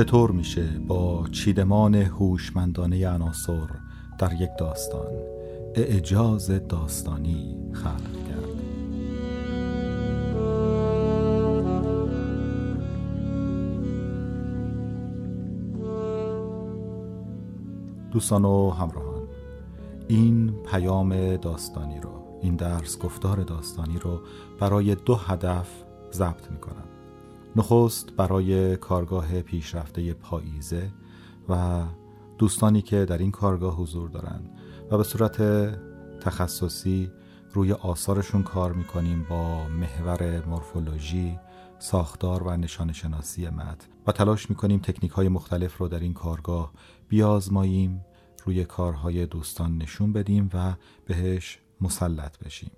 چطور میشه با چیدمان هوشمندانه عناصر در یک داستان اعجاز داستانی خلق کرد؟ دوستان و همراهان این پیام داستانی رو این درس گفتار داستانی رو برای دو هدف ضبط می‌کنم. نخست برای کارگاه پیشرفته پاییزه و دوستانی که در این کارگاه حضور دارند و به صورت تخصصی روی آثارشون کار می‌کنیم با محور مورفولوژی ساختار و نشان شناسی متن و تلاش می‌کنیم تکنیک های مختلف رو در این کارگاه بیازماییم روی کارهای دوستان نشون بدیم و بهش مسلط بشیم.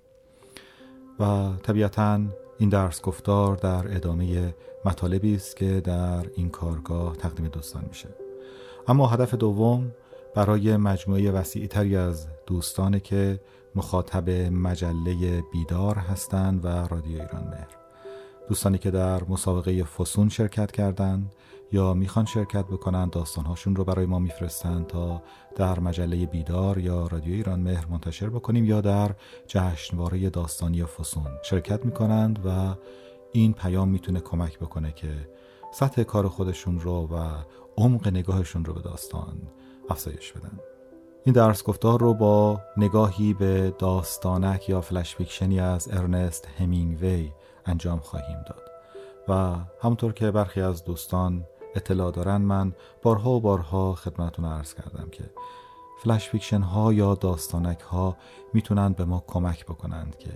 و طبیعتا این درس گفتار در ادامه مطالبی است که در این کارگاه تقدیم دوستان میشه. اما هدف دوم برای مجموعه وسیعتری از دوستانه که مخاطب مجله بیدار هستند و رادیو ایران مهر. دوستانی که در مسابقه فسون شرکت کردند یا می‌خوان شرکت بکنن داستانهاشون رو برای ما میفرستن تا در مجله بیدار یا رادیو ایران مهر منتشر بکنیم یا در جشنواره داستانی فسون شرکت می‌کنند و این پیام می‌تونه کمک بکنه که سطح کار خودشون رو و عمق نگاهشون رو به داستان افزایش بدن. این درس گفتار رو با نگاهی به داستانک یا فلش فیکشنی از ارنست همینگوی انجام خواهیم داد و همونطور که برخی از دوستان اطلاع دارن من بارها و بارها خدمتون عرض کردم که flash fiction ها یا داستانک ها می‌تونن به ما کمک بکنند که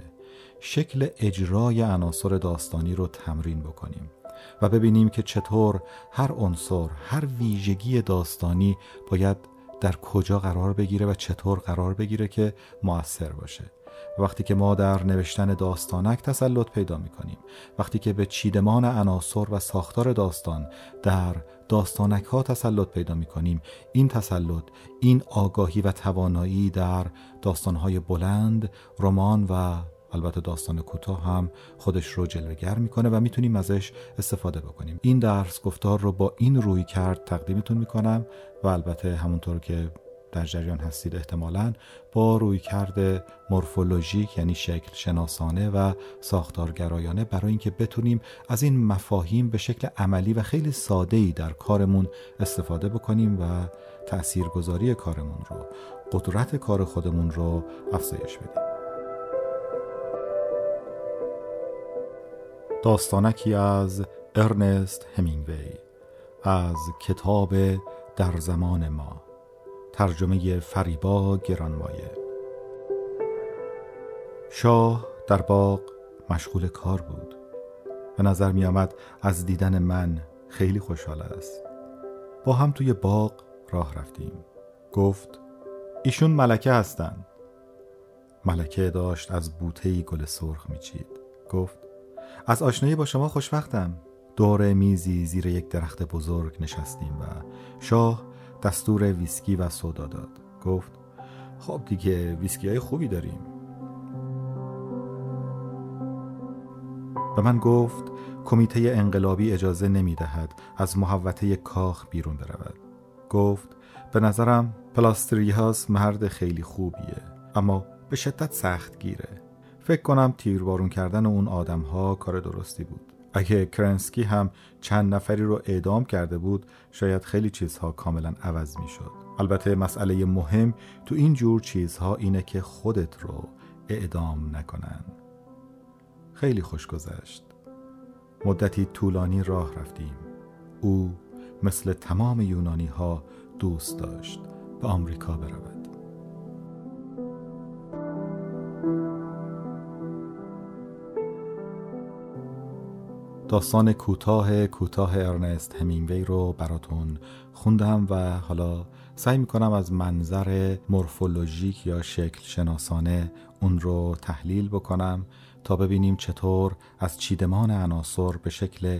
شکل اجرای عناصر داستانی رو تمرین بکنیم و ببینیم که چطور هر عنصر هر ویژگی داستانی باید در کجا قرار بگیره و چطور قرار بگیره که موثر باشه. وقتی که ما در نوشتن داستانک تسلط پیدا می کنیم وقتی که به چیدمان عناصر و ساختار داستان در داستانک ها تسلط پیدا می کنیم این تسلط این آگاهی و توانایی در داستانهای بلند رمان و البته داستان کوتاه هم خودش رو جلوگر می‌کنه و می‌تونیم ازش استفاده بکنیم. این درس گفتار رو با این روی کرد تقدیمتون می‌کنم و البته همونطور که در جریان هستید احتمالا با روی کرده مورفولوژیک یعنی شکل شناسانه و ساختارگرایانه برای اینکه بتونیم از این مفاهیم به شکل عملی و خیلی ساده ای در کارمون استفاده بکنیم و تاثیرگذاری کارمون رو قدرت کار خودمون رو افزایش بدیم. داستانکی از ارنست همینگوی از کتاب در زمان ما. ترجمه فریبا گرانمایه. شاه در باغ مشغول کار بود. به نظر می آمد از دیدن من خیلی خوشحال است. با هم توی باغ راه رفتیم. گفت ایشون ملکه هستند ملکه داشت از بوته گل سرخ میچید. گفت از آشنایی با شما خوشبختم. دور میزی زیر یک درخت بزرگ نشستیم و شاه دستور ویسکی و سودا داد. گفت خب دیگه ویسکی های خوبی داریم. و من گفت کمیته انقلابی اجازه نمی دهد از محوطه کاخ بیرون برود. گفت به نظرم پلاستریاس مرد خیلی خوبیه اما به شدت سخت گیره فکر کنم تیربارون کردن اون آدم ها کار درستی بود. اگه کرنسکی هم چند نفری رو اعدام کرده بود شاید خیلی چیزها کاملا عوض می شد البته مسئله مهم تو این جور چیزها اینه که خودت رو اعدام نکنن. خیلی خوش گذشت. مدتی طولانی راه رفتیم. او مثل تمام یونانی ها دوست داشت به آمریکا برود. داستان کوتاه کوتاه ارنست همینگوی رو براتون خوندم و حالا سعی می‌کنم از منظر مورفولوژیک یا شکل شناسانه اون رو تحلیل بکنم تا ببینیم چطور از چیدمان عناصر به شکل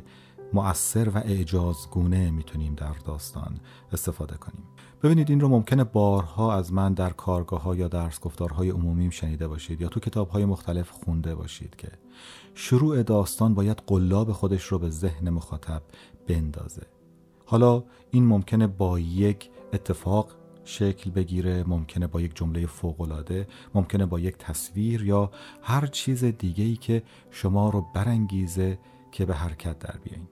مؤثر و اعجازگونه می‌تونیم در داستان استفاده کنیم. ببینید این رو ممکنه بارها از من در کارگاه ها یا درس گفتارهای عمومیم شنیده باشید یا تو کتاب های مختلف خونده باشید که شروع داستان باید قلاب خودش رو به ذهن مخاطب بندازه. حالا این ممکنه با یک اتفاق شکل بگیره ممکنه با یک جمله فوقالعاده ممکنه با یک تصویر یا هر چیز دیگه ای که شما رو برانگیزه که به حرکت در بیاین.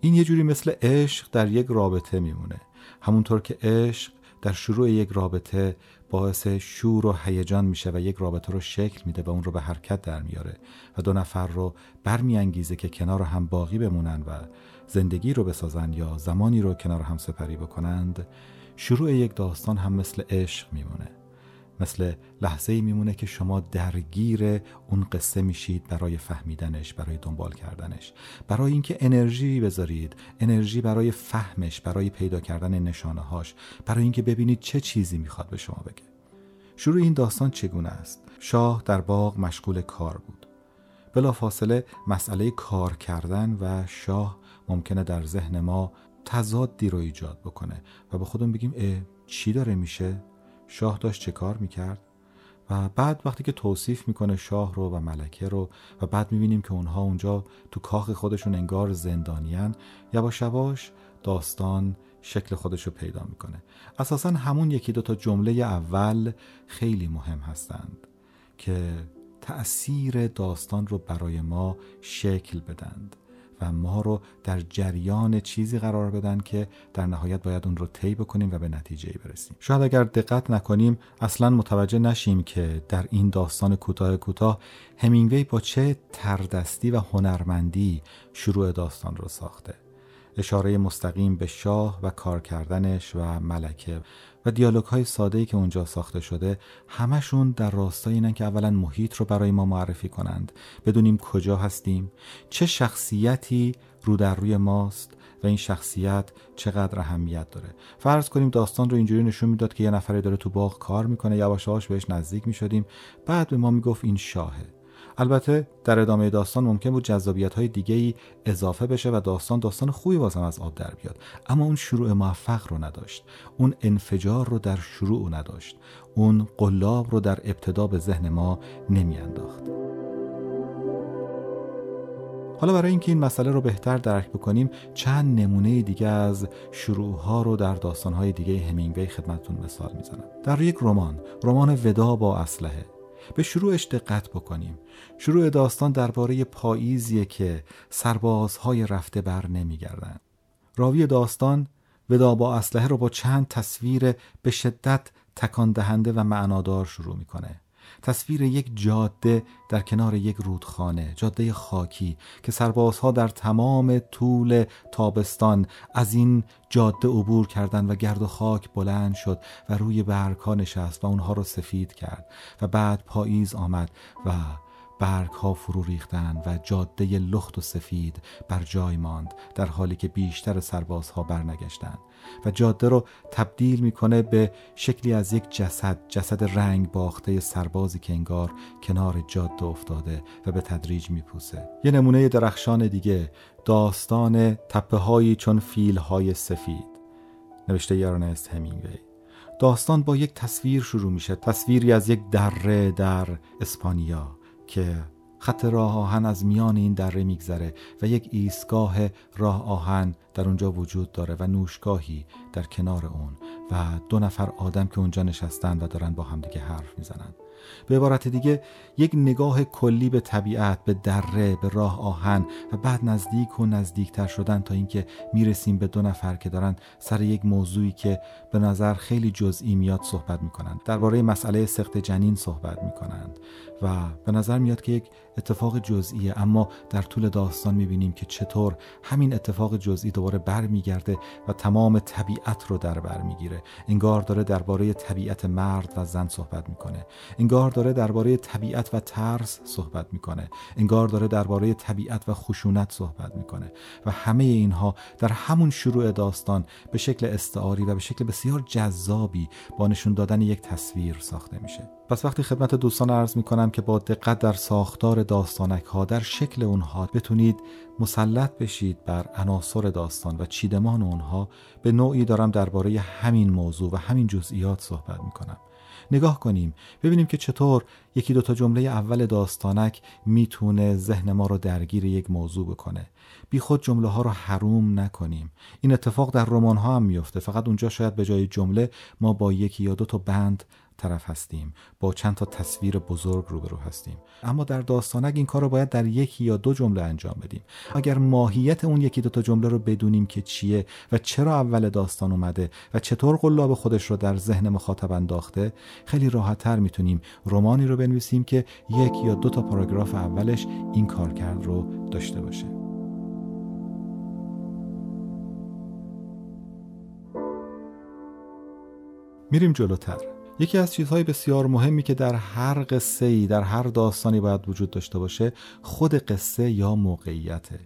این یه جوری مثل عشق در یک رابطه میمونه. همونطور که عشق در شروع یک رابطه باعث شور و هیجان میشه و یک رابطه رو شکل میده و اون رو به حرکت در میاره و دو نفر رو برمیانگیزه که کنار هم باقی بمونن و زندگی رو بسازن یا زمانی رو کنار هم سپری بکنند شروع یک داستان هم مثل عشق میمونه. مثل لحظه ای میمونه که شما درگیر اون قصه میشید برای فهمیدنش برای دنبال کردنش. برای اینکه انرژی بذارید انرژی برای فهمش برای پیدا کردن نشانه هاش برای اینکه ببینید چه چیزی می‌خواد به شما بگه. شروع این داستان چگونه است؟ شاه در باغ مشغول کار بود. بلا فاصله مسئله کار کردن و شاه ممکنه در ذهن ما تضادی رو ایجاد بکنه و به خودمون بگیم اه چی داره میشه؟ شاه داشت چه کار می‌کرد؟ و بعد وقتی که توصیف می‌کنه شاه رو و ملکه رو و بعد می‌بینیم که اونها اونجا تو کاخ خودشون انگار زندانیان یواش یواش داستان شکل خودش رو پیدا می‌کنه. اساسا همون یکی دو تا جمله اول خیلی مهم هستند که تأثیر داستان رو برای ما شکل بدند. و ما رو در جریان چیزی قرار بدن که در نهایت باید اون رو طی بکنیم و به نتیجه برسیم. شاید اگر دقت نکنیم اصلا متوجه نشیم که در این داستان کوتاه کوتاه همینگوی با چه تردستی و هنرمندی شروع داستان رو ساخته. اشاره مستقیم به شاه و کار کردنش و ملکه و دیالوگ های ساده که اونجا ساخته شده همشون در راستای اینن که اولا محیط رو برای ما معرفی کنند. بدونیم کجا هستیم چه شخصیتی رو در روی ماست و این شخصیت چقدر اهمیت داره. فرض کنیم داستان رو اینجوری نشون می‌داد که یه نفری داره تو باغ کار می‌کنه یواش بهش نزدیک می‌شدیم. بعد به ما می‌گفت این شاهه. البته در ادامه داستان ممکن بود جذابیت های دیگه ای اضافه بشه و داستان داستان خوبی بازم از آب در بیاد. اما اون شروع موفق رو نداشت. اون انفجار رو در شروع نداشت. اون قلاب رو در ابتدا به ذهن ما نمیانداخت. حالا برای اینکه این مسئله رو بهتر درک بکنیم چند نمونه دیگه از شروع ها رو در داستان های دیگه همینگوی خدمتتون مثال می‌زنم. در یک رمان رمان ودا با اسلحه. به شروعش دقت بکنیم. شروع داستان درباره پاییزیه که سربازهای رفته بر نمیگردن راوی داستان ودا با اسلحه رو با چند تصویر به شدت تکان دهنده و معنادار شروع می‌کنه. تصویر یک جاده در کنار یک رودخانه جاده خاکی که سربازها در تمام طول تابستان از این جاده عبور کردند و گرد و خاک بلند شد و روی برگها نشست و اونها رو سفید کرد و بعد پاییز آمد و برگ ها فرو ریختند و جاده لخت و سفید بر جای ماند در حالی که بیشتر سربازها برنگشتند. و جاده رو تبدیل می‌کنه به شکلی از یک جسد جسد رنگ باخته سربازی که انگار کنار جاده افتاده و به تدریج میپوسه. یه نمونه درخشان دیگه داستان تپه هایی چون فیل های سفید. نوشته یارنست همینگوی. داستان با یک تصویر شروع میشه تصویری از یک دره در اسپانیا. که خط راه آهن از میان این دره میگذره و یک ایستگاه راه آهن در اونجا وجود داره و نوشگاهی در کنار اون و دو نفر آدم که اونجا نشستن و دارن با همدیگه حرف می‌زنن. به عبارت دیگه یک نگاه کلی به طبیعت به دره به راه آهن و بعد نزدیک و نزدیکتر شدن تا اینکه می‌رسیم به دو نفر که دارن سر یک موضوعی که به نظر خیلی جزئی میاد صحبت می‌کنند درباره مسئله سخت جنین صحبت می‌کنند و به نظر میاد که یک اتفاق جزئیه. اما در طول داستان می‌بینیم که چطور همین اتفاق جزئی دوباره برمیگرده و تمام طبیعت رو در بر می‌گیره. انگار داره درباره طبیعت مرد و زن صحبت می‌کنه. انگار داره درباره طبیعت و ترس صحبت می‌کنه. انگار داره درباره طبیعت و خشونت صحبت می‌کنه. و همه اینها در همون شروع داستان به شکل استعاری و به شکل بسیار جذابی با نشون دادن یک تصویر ساخته میشه. پس وقتی خدمت دوستان عرض می‌کنم که با دقت در ساختار داستانک ها در شکل اونها بتونید مسلط بشید بر عناصر داستان و چیدمان اونها به نوعی دارم درباره همین موضوع و همین جزئیات صحبت می‌کنم. نگاه کنیم. ببینیم که چطور یکی دوتا جمله اول داستانک می‌تونه ذهن ما رو درگیر یک موضوع بکنه. بی خود جمله ها رو حروم نکنیم. این اتفاق در رمان ها هم میفته فقط اونجا شاید به جای جمله ما با یکی یا دو تا بند طرف هستیم. با چند تا تصویر بزرگ روبرو هستیم. اما در داستانک این کار رو باید در یکی یا دو جمله انجام بدیم. اگر ماهیت اون یکی دو تا جمله رو بدونیم که چیه و چرا اول داستان اومده و چطور قلاب خودش رو در ذهن مخاطب انداخته خیلی راحتتر می‌تونیم رمانی رو بنویسیم که یک یا دو تا پاراگراف اولش این کارکرد رو داشته باشه. میریم جلوتر. یکی از چیزهای بسیار مهمی که در هر قصه ای در هر داستانی باید وجود داشته باشه خود قصه یا موقعیته.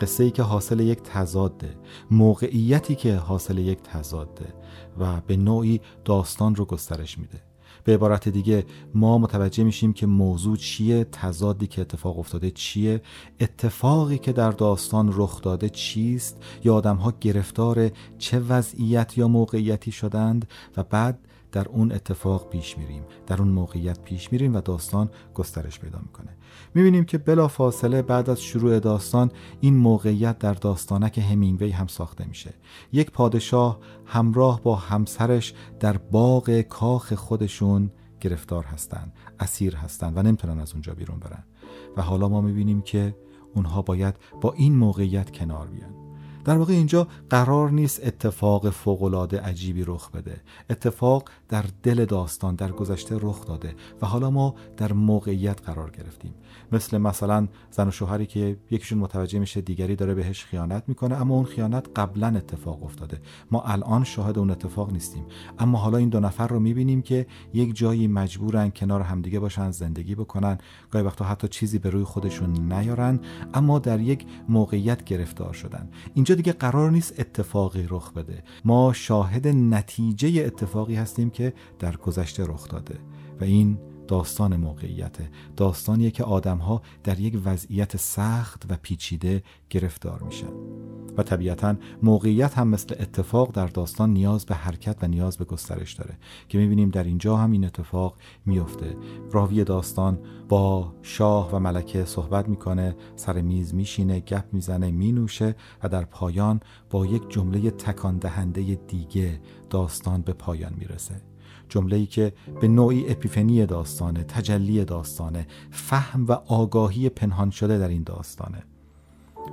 قصه ای که حاصل یک تضاده موقعیتی که حاصل یک تضاده و به نوعی داستان رو گسترش میده. به عبارت دیگه ما متوجه میشیم که موضوع چیه تضادی که اتفاق افتاده چیه اتفاقی که در داستان رخ داده چیست یا آدم ها گرفتار چه وضعیت یا موقعیتی شدند و بعد در اون اتفاق پیش میریم در اون موقعیت پیش میریم و داستان گسترش پیدا می‌کنه. می‌بینیم که بلا فاصله بعد از شروع داستان این موقعیت در داستانک همینگوی هم ساخته میشه. یک پادشاه همراه با همسرش در باغ کاخ خودشون گرفتار هستند اسیر هستند و نمی‌تونن از اونجا بیرون برن. و حالا ما می‌بینیم که اونها باید با این موقعیت کنار بیان. در واقع اینجا قرار نیست اتفاق فوقالعاده عجیبی رخ بده. اتفاق در دل داستان در گذشته رخ داده و حالا ما در موقعیت قرار گرفتیم. مثل مثلا زن و شوهری که یکیشون متوجه میشه دیگری داره بهش خیانت می‌کنه اما اون خیانت قبلا اتفاق افتاده. ما الان شاهد اون اتفاق نیستیم. اما حالا این دو نفر رو می‌بینیم که یک جایی مجبورن کنار همدیگه باشن زندگی بکنن. گاهی وقتا حتی چیزی به روی خودشون نیارن اما در یک موقعیت گرفتار شدن. اینجا دیگه قرار نیست اتفاقی رخ بده. ما شاهد نتیجه اتفاقی هستیم که در گذشته رخ داده. و این داستان موقعیت داستانیه که آدمها در یک وضعیت سخت و پیچیده گرفتار میشن. و طبیعتا موقعیت هم مثل اتفاق در داستان نیاز به حرکت و نیاز به گسترش داره. که می‌بینیم در اینجا هم این اتفاق میفته راوی داستان با شاه و ملکه صحبت می‌کنه سر میز میشینه گپ می‌زنه مینوشه و در پایان با یک جمله تکان دهنده دیگه داستان به پایان می‌رسه. جمله ای که به نوعی اپیفنی داستانه تجلی داستانه فهم و آگاهی پنهان شده در این داستانه.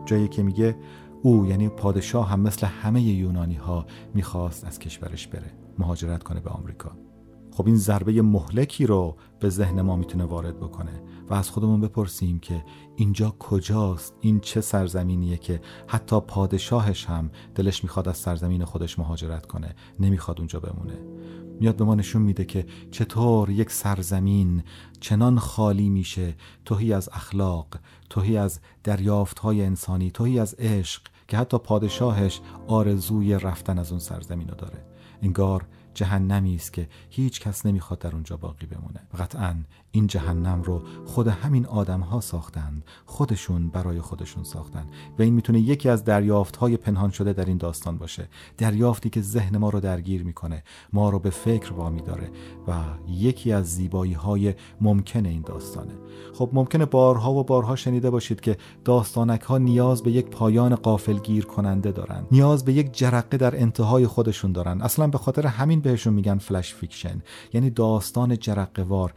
جایی که میگه او یعنی پادشاه هم مثل همه یونانی ها می‌خواست از کشورش بره مهاجرت کنه به آمریکا. خب این ضربه مهلکی رو به ذهن ما می‌تونه وارد بکنه و از خودمون بپرسیم که اینجا کجاست؟ این چه سرزمینیه که حتی پادشاهش هم دلش می‌خواد از سرزمین خودش مهاجرت کنه نمی‌خواد اونجا بمونه. میاد به ما نشون میده که چطور یک سرزمین چنان خالی میشه توهی از اخلاق توهی از دریافت های انسانی توهی از عشق که حتی پادشاهش آرزوی رفتن از اون سرزمین رو داره. انگار جهنمی است که هیچ کس نمی‌خواد در اونجا باقی بمونه. قطعا این جهنم رو خود همین آدم ها ساختند خودشون برای خودشون ساختن و این می‌تونه یکی از دریافت های پنهان شده در این داستان باشه. دریافتی که ذهن ما رو درگیر می‌کنه ما رو به فکر وامی داره و یکی از زیبایی های ممکن این داستانه. خب ممکنه بارها و بارها شنیده باشید که داستانک ها نیاز به یک پایان غافلگیر کننده دارن نیاز به یک جرقه در انتهای خودشون دارن. اصلا به خاطر همین بهشون میگن flash fiction. یعنی داستان جرقه وار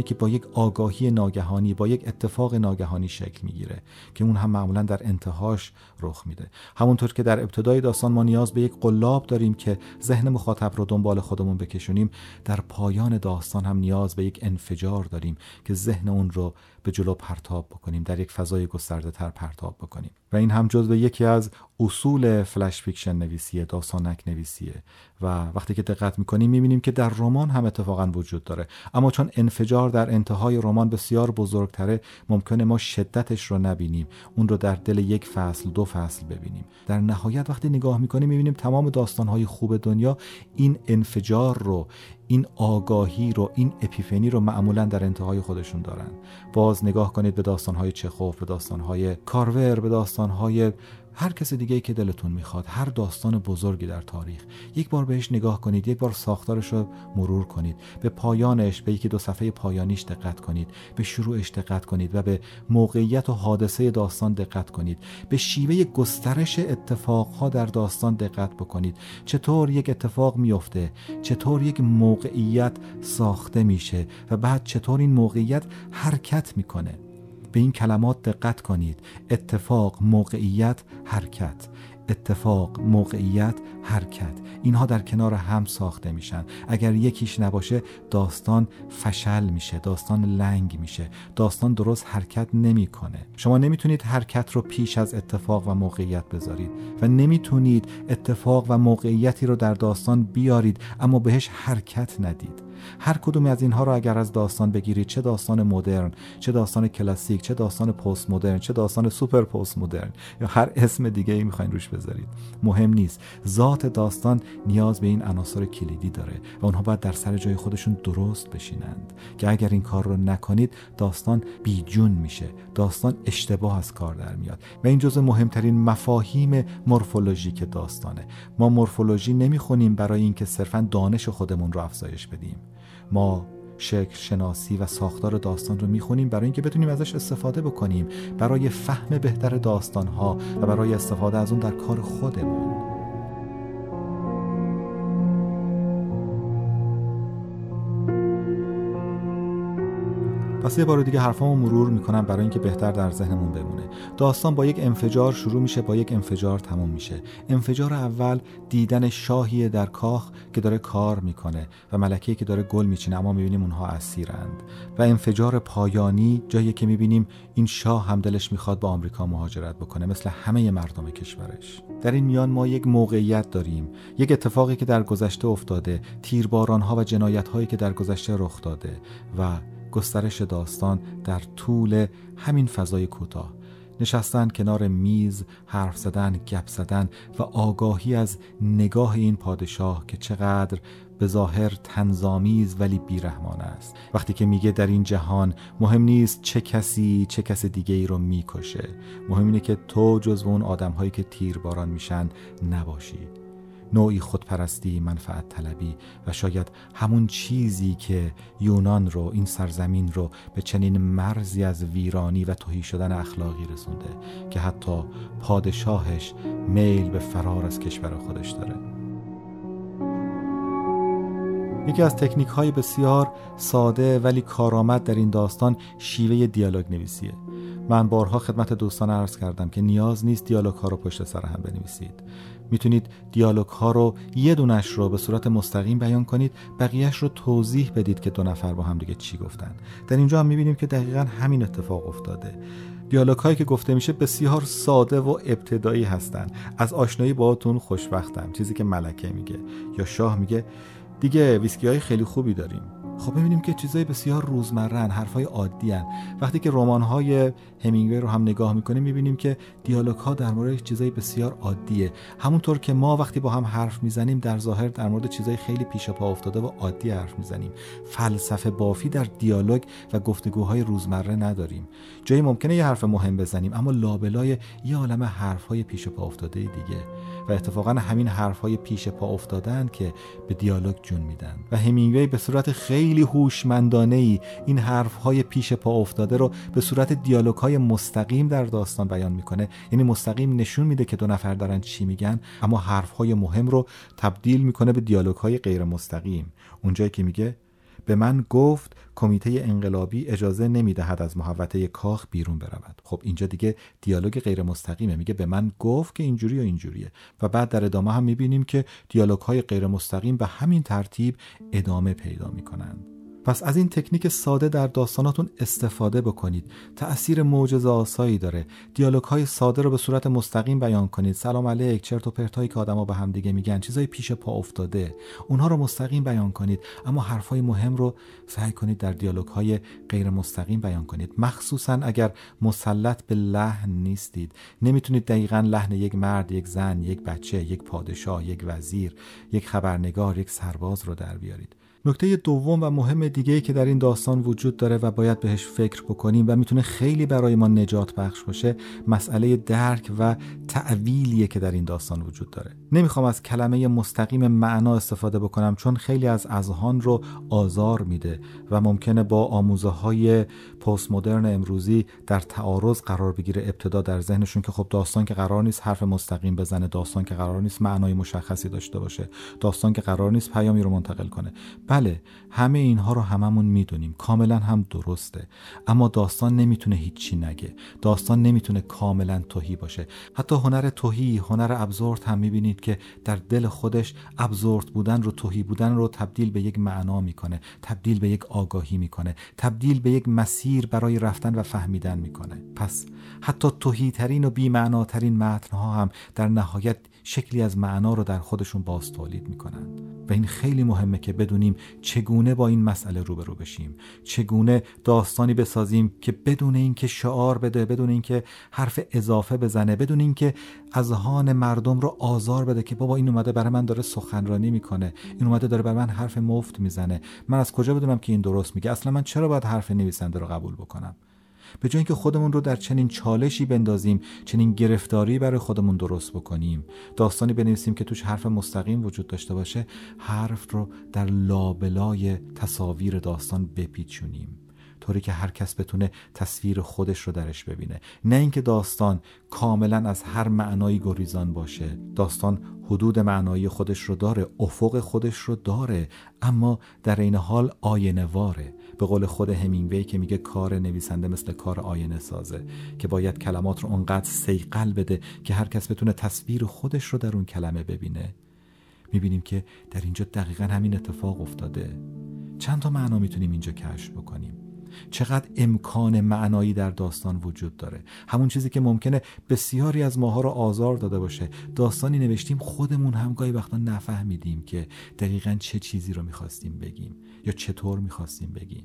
داستانی که با یک آگاهی ناگهانی با یک اتفاق ناگهانی شکل می‌گیره که اون هم معمولا در انتهاش رخ میده. همونطور که در ابتدای داستان ما نیاز به یک قلاب داریم که ذهن مخاطب رو دنبال خودمون بکشونیم در پایان داستان هم نیاز به یک انفجار داریم که ذهن اون رو به جلو پرتاب بکنیم در یک فضای گسترده تر پرتاب بکنیم. و این هم جزو یکی از اصول flash fiction نویسیه داستانک نویسیه. و وقتی که دقت می‌کنیم می‌بینیم که در رمان هم اتفاقا وجود داره. اما چون انفجار در انتهای رمان بسیار بزرگتره ممکنه ما شدتش رو نبینیم. اون رو در دل یک فصل دو فصل ببینیم. در نهایت وقتی نگاه می‌کنیم می‌بینیم تمام داستانهای خوب دنیا این انفجار رو این آگاهی رو این اپیفنی رو معمولا در انتهای خودشون دارن. باز نگاه کنید به داستانهای چخوف به داستانهای کارور به داستانهای هر کس دیگه که دلتون می‌خواد هر داستان بزرگی در تاریخ یک بار بهش نگاه کنید یک بار ساختارش رو مرور کنید به پایانش به یکی دو صفحه پایانیش دقت کنید به شروعش دقت کنید و به موقعیت و حادثه داستان دقت کنید. به شیوه گسترش اتفاقها در داستان دقت بکنید. چطور یک اتفاق میفته چطور یک موقعیت ساخته میشه؟ و بعد چطور این موقعیت حرکت می‌کنه؟ به این کلمات دقت کنید. اتفاق موقعیت حرکت. اتفاق موقعیت حرکت. اینها در کنار هم ساخته میشن. اگر یکیش نباشه داستان فشل میشه داستان لنگ میشه. داستان درست حرکت نمی‌کنه. شما نمی‌تونید حرکت رو پیش از اتفاق و موقعیت بذارید و نمی‌تونید اتفاق و موقعیتی رو در داستان بیارید اما بهش حرکت ندید. هر کدوم از اینها رو اگر از داستان بگیرید چه داستان مدرن چه داستان کلاسیک چه داستان پست مدرن چه داستان سوپر پست مدرن یا هر اسم دیگه ای می‌خواین روش بذارید. مهم نیست. ذات داستان نیاز به این عناصر کلیدی داره و اونها باید در سر جای خودشون درست بشینند. که اگر این کار رو نکنید داستان بیجون میشه. داستان اشتباه از کار در میاد. و این جزء مهمترین مفاهیم مورفولوژیک داستانه. ما مورفولوژی نمی‌خونیم برای اینکه صرفا دانش خودمون رو افزایش بدیم. ما شکل شناسی و ساختار داستان رو می‌خونیم برای اینکه بتونیم ازش استفاده بکنیم برای فهم بهتر داستان ها و برای استفاده از اون در کار خودمون. پس یه بار دیگه حرفامو مرور می‌کنم برای اینکه بهتر در ذهنمون بمونه. داستان با یک انفجار شروع میشه با یک انفجار تموم میشه. انفجار اول دیدن شاهی در کاخ که داره کار می‌کنه و ملکه که داره گل میچینه اما می‌بینیم اونها اسیرند. و انفجار پایانی جایی که می‌بینیم این شاه هم دلش می‌خواد با آمریکا مهاجرت بکنه مثل همه مردم کشورش. در این میان ما یک موقعیت داریم یک اتفاقی که در گذشته افتاده تیرباران و جنایت هایی که در گذشته رخ داده و گسترش داستان در طول همین فضای کوتاه. نشستن کنار میز حرف زدن گپ زدن و آگاهی از نگاه این پادشاه که چقدر به ظاهر تنظامیز ولی بیرحمان است. وقتی که میگه در این جهان مهم نیست چه کسی چه کس دیگه ای رو می‌کشه. مهم اینه که تو جزو اون آدم هایی که تیرباران میشن نباشی. نوعی خودپرستی منفعت طلبی و شاید همون چیزی که یونان رو این سرزمین رو به چنین مرزی از ویرانی و توهی شدن اخلاقی رسونده که حتی پادشاهش میل به فرار از کشور خودش داره. یکی از تکنیک های بسیار ساده ولی کارآمد در این داستان شیوه دیالوگ نویسیه. من بارها خدمت دوستان عرض کردم که نیاز نیست دیالوگ ها رو پشت سر هم بنویسید. می‌تونید دیالوگ ها رو یه دونش رو به صورت مستقیم بیان کنید بقیهش رو توضیح بدید که دو نفر با هم دیگه چی گفتن. در اینجا هم می‌بینیم که دقیقا همین اتفاق افتاده. دیالوگ هایی که گفته میشه بسیار ساده و ابتدایی هستن. از آشنایی باهاتون خوشبختم. چیزی که ملکه میگه یا شاه میگه دیگه ویسکی های خیلی خوبی داریم. خب ببینیم که چیزای بسیار روزمرن حرفای عادی هن. وقتی که رمان های همینگوی رو هم نگاه می‌کنیم می‌بینیم که دیالوگ ها در مورد چیزای بسیار عادیه. همونطور که ما وقتی با هم حرف می‌زنیم در ظاهر در مورد چیزای خیلی پیش پا افتاده و عادی حرف می‌زنیم. فلسفه بافی در دیالوگ و گفتگوهای روزمره نداریم. جایی ممکنه یه حرف مهم بزنیم اما لابلای یه عالم حرف های پیش پا افتاده دیگه. و اتفاقا همین حرف های پیش پا افتادن که به دیالوگ جون میدن. و همینگوی به صورت خیلی هوشمندانه ای این حرف های پیش پا افتاده رو به صورت دیالوگ های مستقیم در داستان بیان می‌کنه. یعنی مستقیم نشون میده که دو نفر دارن چی میگن اما حرف های مهم رو تبدیل می‌کنه به دیالوگ های غیر مستقیم. اونجایی که میگه به من گفت کمیته انقلابی اجازه نمی‌دهد از محوطه کاخ بیرون برود. خب اینجا دیگه دیالوگ غیر مستقیمه. میگه به من گفت که اینجوری و اینجوریه. و بعد در ادامه هم می‌بینیم که دیالوگ های غیر مستقیم به همین ترتیب ادامه پیدا می‌کنند. پس از این تکنیک ساده در داستاناتون استفاده بکنید. تأثیر معجزه آسایی داره. دیالوگ های ساده رو به صورت مستقیم بیان کنید. سلام علیک چرت و پرتایی که آدما به هم دیگه میگن. چیزای پیش پا افتاده. اونها رو مستقیم بیان کنید. اما حرفای مهم رو سعی کنید در دیالوگ های غیر مستقیم بیان کنید. مخصوصا اگر مسلط به لحن نیستید. نمی‌تونید دقیقا لحن یک مرد یک زن یک بچه یک پادشاه یک وزیر یک خبرنگار یک سرباز رو در بیارید. نکته دوم و مهم دیگه که در این داستان وجود داره و باید بهش فکر بکنیم و می‌تونه خیلی برای ما نجات بخش باشه مسئله درک و تعویلیه که در این داستان وجود داره. نمی‌خوام از کلمه مستقیم معنا استفاده بکنم چون خیلی از اذهان رو آزار میده و ممکنه با آموزه های پست مدرن امروزی در تعارض قرار بگیره ابتدا در ذهنشون که خب داستان که قرار نیست حرف مستقیم بزنه داستان که قرار نیست معنای مشخصی داشته باشه داستان که قرار نیست پیامی رو منتقل کنه. بله همه اینها رو هممون می‌دونیم کاملا هم درسته. اما داستان نمی‌تونه هیچی نگه. داستان نمی‌تونه کاملا توهی باشه. حتی هنر توهی هنر ابزورد هم می‌بینید که در دل خودش ابزورد بودن رو توهی بودن رو تبدیل به یک معنا می‌کنه تبدیل به یک آگاهی می‌کنه تبدیل به یک مسیر برای رفتن و فهمیدن می‌کنه. پس حتی توهی ترین و بیمعناترین متنها هم در نهایت شکلی از معنا رو در خودشون باز تولید می‌کنند. و این خیلی مهمه که بدونیم چگونه با این مسئله روبرو بشیم. چگونه داستانی بسازیم که بدون اینکه شعار بده بدون اینکه حرف اضافه بزنه بدون اینکه اذهان مردم رو آزار بده که بابا این اومده برای من داره سخنرانی می‌کنه. این اومده داره برای من حرف مفت می‌زنه. من از کجا بدونم که این درست میگه؟ اصلا من چرا باید حرف نویسنده رو قبول بکنم؟ به جای اینکه خودمون رو در چنین چالشی بندازیم چنین گرفتاری برای خودمون درست بکنیم. داستانی بنویسیم که توش حرف مستقیم وجود داشته باشه حرف رو در لابلای تصاویر داستان بپیچونیم. طوری که هر کس بتونه تصویر خودش رو درش ببینه. نه اینکه داستان کاملا از هر معنایی گریزان باشه. داستان حدود معنایی خودش رو داره افق خودش رو داره اما در این حال آینه واره. به قول خود همینگوی که میگه کار نویسنده مثل کار آینه سازه که باید کلمات رو اونقدر سیقل بده که هر کس بتونه تصویر خودش رو در اون کلمه ببینه. می‌بینیم که در اینجا دقیقا همین اتفاق افتاده. چند تا معنا می‌تونیم اینجا کشف بکنیم؟ چقدر امکان معنایی در داستان وجود داره؟ همون چیزی که ممکنه بسیاری از ماها رو آزار داده باشه. داستانی نوشتیم خودمون هم گاهی وقتا نفهمیدیم که دقیقا چه چیزی رو می‌خواستیم بگیم یا چطور می‌خواستیم بگیم.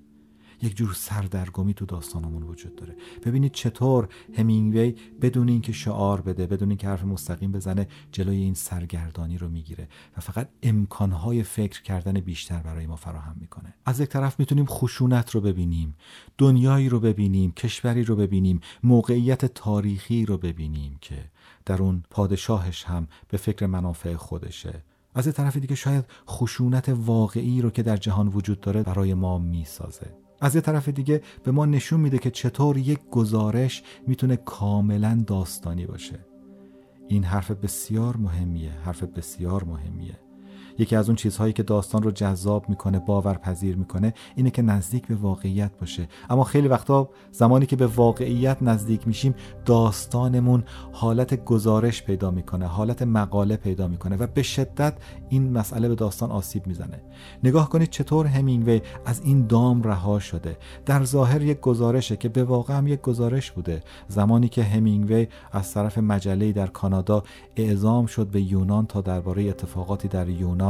یک جور سردرگمی تو داستانمون وجود داره. ببینید چطور همینگوی بدون اینکه شعار بده بدون اینکه حرف مستقیم بزنه جلوی این سرگردانی رو می‌گیره و فقط امکانهای فکر کردن بیشتر برای ما فراهم می‌کنه. از یک طرف می‌تونیم خشونت رو ببینیم دنیایی رو ببینیم کشوری رو ببینیم موقعیت تاریخی رو ببینیم که در اون پادشاهش هم به فکر منافع خودشه. از طرف دیگه شاید خشونت واقعی رو که در جهان وجود داره برای ما می‌سازه. از یه طرف دیگه به ما نشون میده که چطور یک گزارش می‌تونه کاملا داستانی باشه. این حرف بسیار مهمیه حرف بسیار مهمیه. یکی از اون چیزهایی که داستان رو جذاب می‌کنه باورپذیر می‌کنه اینه که نزدیک به واقعیت باشه. اما خیلی وقتا زمانی که به واقعیت نزدیک میشیم داستانمون حالت گزارش پیدا می‌کنه حالت مقاله پیدا می‌کنه و به شدت این مسئله به داستان آسیب می‌زنه. نگاه کنید چطور همینگوی از این دام رها شده. در ظاهر یک گزارشه که به واقع هم یک گزارش بوده. زمانی که همینگوی از طرف مجله در کانادا اعزام شد به یونان تا درباره اتفاقاتی در یونان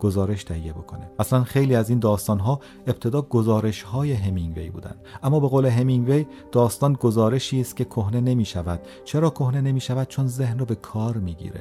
گزارش تهیه بکنه. اصلا خیلی از این داستان ها ابتدا گزارش های همینگوی بودن. اما به قول همینگوی داستان گزارشی است که کهنه نمی شود چرا کهنه نمی شود چون ذهن رو به کار می‌گیره.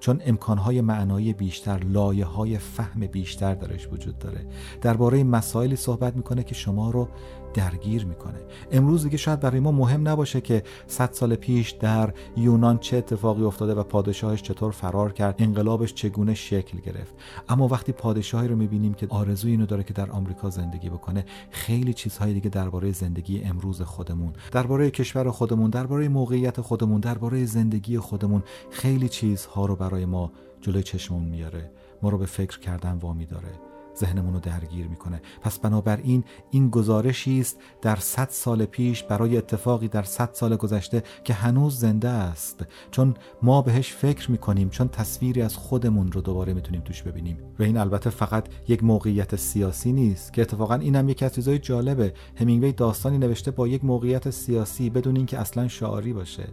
چون امکانهای معنایی بیشتر لایه های فهم بیشتر درش وجود داره. درباره مسائلی صحبت می‌کنه که شما رو درگیر می‌کنه. امروز دیگه شاید برای ما مهم نباشه که صد سال پیش در یونان چه اتفاقی افتاده و پادشاهش چطور فرار کرد انقلابش چگونه شکل گرفت. اما وقتی پادشاهی رو می‌بینیم که آرزوی اینو داره که در آمریکا زندگی بکنه خیلی چیزهای دیگه درباره زندگی امروز خودمون درباره کشور خودمون درباره موقعیت خودمون درباره زندگی خودمون خیلی چیزها رو برای ما جلوی چشمون میاره. ما رو به فکر کردن وامی داره. ذهنمون رو درگیر می‌کنه. پس بنابراین این گزارشی است در صد سال پیش برای اتفاقی در صد سال گذشته که هنوز زنده است. چون ما بهش فکر می‌کنیم چون تصویری از خودمون رو دوباره می‌تونیم توش ببینیم. و این البته فقط یک موقعیت سیاسی نیست که اتفاقا اینم یک از چیزای جالبه. همینگوی داستانی نوشته با یک موقعیت سیاسی بدون اینکه اصلا شعاری باشه.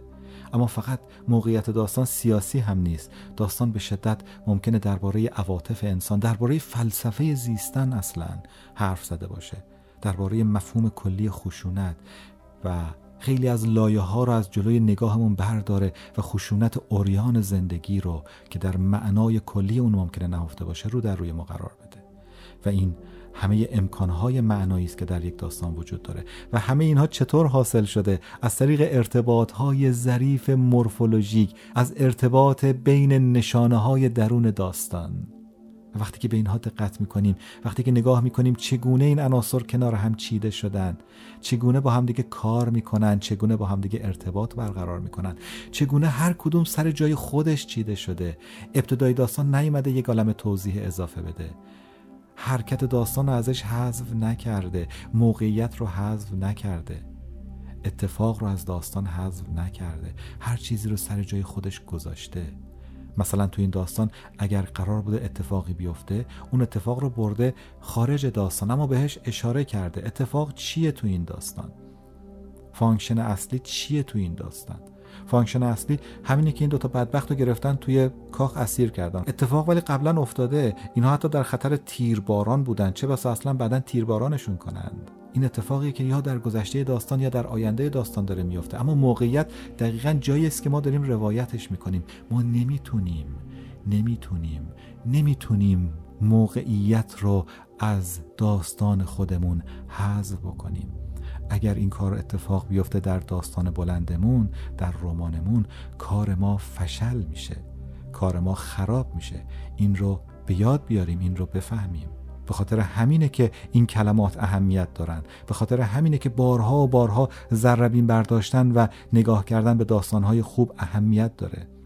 اما فقط موقعیت داستان سیاسی هم نیست. داستان به شدت ممکنه درباره عواطف انسان درباره فلسفه زیستن اصلا حرف زده باشه. درباره مفهوم کلی خشونت و خیلی از لایه ها رو از جلوی نگاهمون برداره و خشونت اوریان زندگی رو که در معنای کلی اون ممکنه نهفته باشه رو در روی ما قرار بده. و این همه امکانهای معنایی است که در یک داستان وجود داره و همه اینها چطور حاصل شده؟ از طریق ارتباطهای ظریف مورفولوژیک از ارتباط بین نشانه های درون داستان. وقتی که به اینها دقت می‌کنیم وقتی که نگاه می‌کنیم چگونه این عناصر کنار هم چیده شدن؟ چگونه با همدیگه کار می‌کنن؟ چگونه با همدیگه ارتباط برقرار می‌کنن؟ چگونه هر کدوم سر جای خودش چیده شده؟ ابتدای داستان نیومده یک عالم توضیح اضافه بده. حرکت داستان رو ازش حذف نکرده موقعیت رو حذف نکرده. اتفاق رو از داستان حذف نکرده. هر چیزی رو سر جای خودش گذاشته. مثلا تو این داستان اگر قرار بوده اتفاقی بیفته اون اتفاق رو برده خارج داستان اما بهش اشاره کرده. اتفاق چیه تو این داستان؟ function اصلی چیه تو این داستان؟ function اصلی همینه که این دوتا بدبخت رو گرفتن توی کاخ اسیر کردن. اتفاق ولی قبلا افتاده. اینها حتی در خطر تیرباران بودن. چه بسا اصلا بعدا تیربارانشون کنند. این اتفاقی که یا در گذشته داستان یا در آینده داستان داره میفته. اما موقعیت دقیقا جایی است که ما داریم روایتش می‌کنیم. ما نمی‌تونیم نمی‌تونیم نمی‌تونیم موقعیت رو از داستان خودمون حذف بکنیم. اگر این کار اتفاق بیفته در داستان بلندمون در رمانمون کار ما فشل میشه. کار ما خراب میشه. این رو به یاد بیاریم این رو بفهمیم. به خاطر همینه که این کلمات اهمیت دارن. به خاطر همینه که بارها و بارها ذربین برداشتن و نگاه کردن به داستانهای خوب اهمیت داره.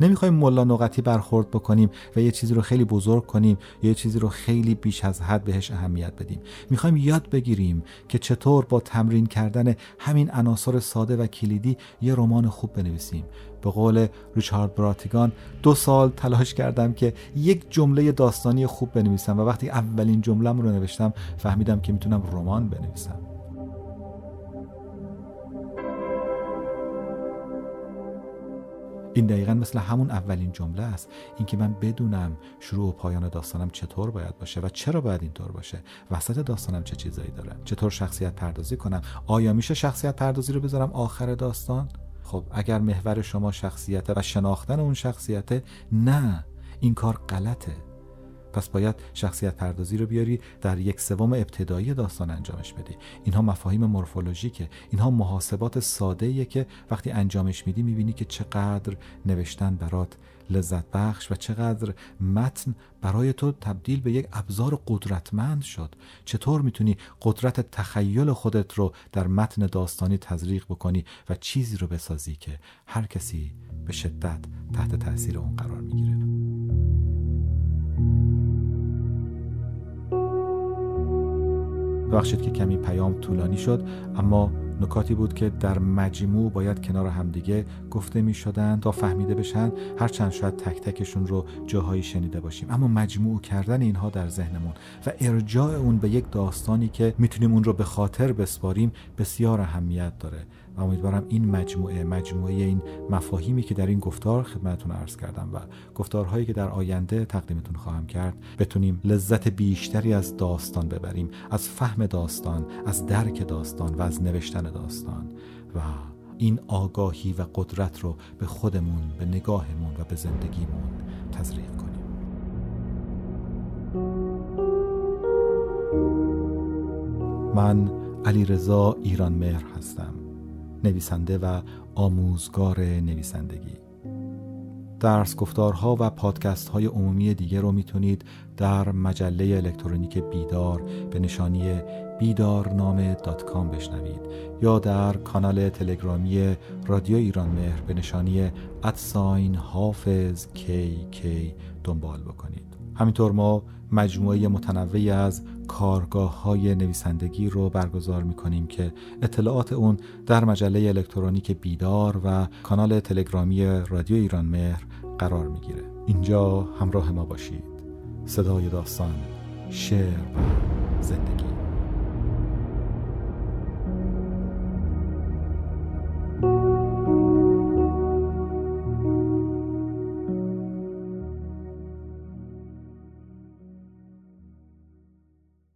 نمی‌خوایم ملا نقطی برخورد بکنیم و یه چیزی رو خیلی بزرگ کنیم یا یه چیزی رو خیلی بیش از حد بهش اهمیت بدیم. می‌خوایم یاد بگیریم که چطور با تمرین کردن همین عناصر ساده و کلیدی یه رمان خوب بنویسیم. به قول ریچارد براتیگان دو سال تلاش کردم که یک جمله داستانی خوب بنویسم و وقتی اولین جمله رو نوشتم فهمیدم که می‌تونم رمان بنویسم. این دقیقا مثل همون اولین جمله است. اینکه من بدونم شروع و پایان داستانم چطور باید باشه و چرا باید اینطور باشه. وسط داستانم چه چیزایی داره؟ چطور شخصیت پردازی کنم؟ آیا میشه شخصیت پردازی رو بذارم آخر داستان؟ خب اگر محور شما شخصیت و شناختن اون شخصیت نه این کار غلطه. پس باید شخصیت پردازی رو بیاری در یک سوم ابتدایی داستان انجامش بدی. اینها مفاهیم مورفولوژیکه اینها محاسبات ساده که وقتی انجامش میدی می‌بینی که چقدر نوشتن برات لذت بخش و چقدر متن برای تو تبدیل به یک ابزار قدرتمند شد. چطور می‌تونی قدرت تخیل خودت رو در متن داستانی تزریق بکنی و چیزی رو بسازی که هر کسی به شدت تحت تاثیر اون قرار می‌گیره؟ ببخشید که کمی پیام طولانی شد اما نکاتی بود که در مجموع باید کنار همدیگه گفته می شدن تا فهمیده بشن هرچند شاید تک تکشون رو جاهایی شنیده باشیم. اما مجموع کردن اینها در ذهنمون و ارجاع اون به یک داستانی که می‌تونیم اون رو به خاطر بسپاریم بسیار اهمیت داره. و امیدوارم این مجموعه مجموعه این مفاهیمی که در این گفتار خدمتتون عرض کردم و گفتارهایی که در آینده تقدیمتون خواهم کرد بتونیم لذت بیشتری از داستان ببریم از فهم داستان از درک داستان و از نوشتن داستان. و این آگاهی و قدرت رو به خودمون به نگاهمون و به زندگیمون تزریق کنیم. من علی رضا ایران مهر هستم. نویسنده و آموزگار نویسندگی. درس گفتارها و پادکست های عمومی دیگه رو می‌تونید در مجله الکترونیک بیدار به نشانی بیدارنامه کام بشنوید یا در کانال تلگرامی رادیو ایران مهر به نشانی ادساین حافظ کی کی دنبال بکنید. همینطور ما مجموعه متنوعی از کارگاه های نویسندگی رو برگزار می کنیم که اطلاعات اون در مجله الکترونیک بیدار و کانال تلگرامی رادیو ایران مهر قرار می‌گیره. اینجا همراه ما باشید. صدای داستان شعر و زندگی.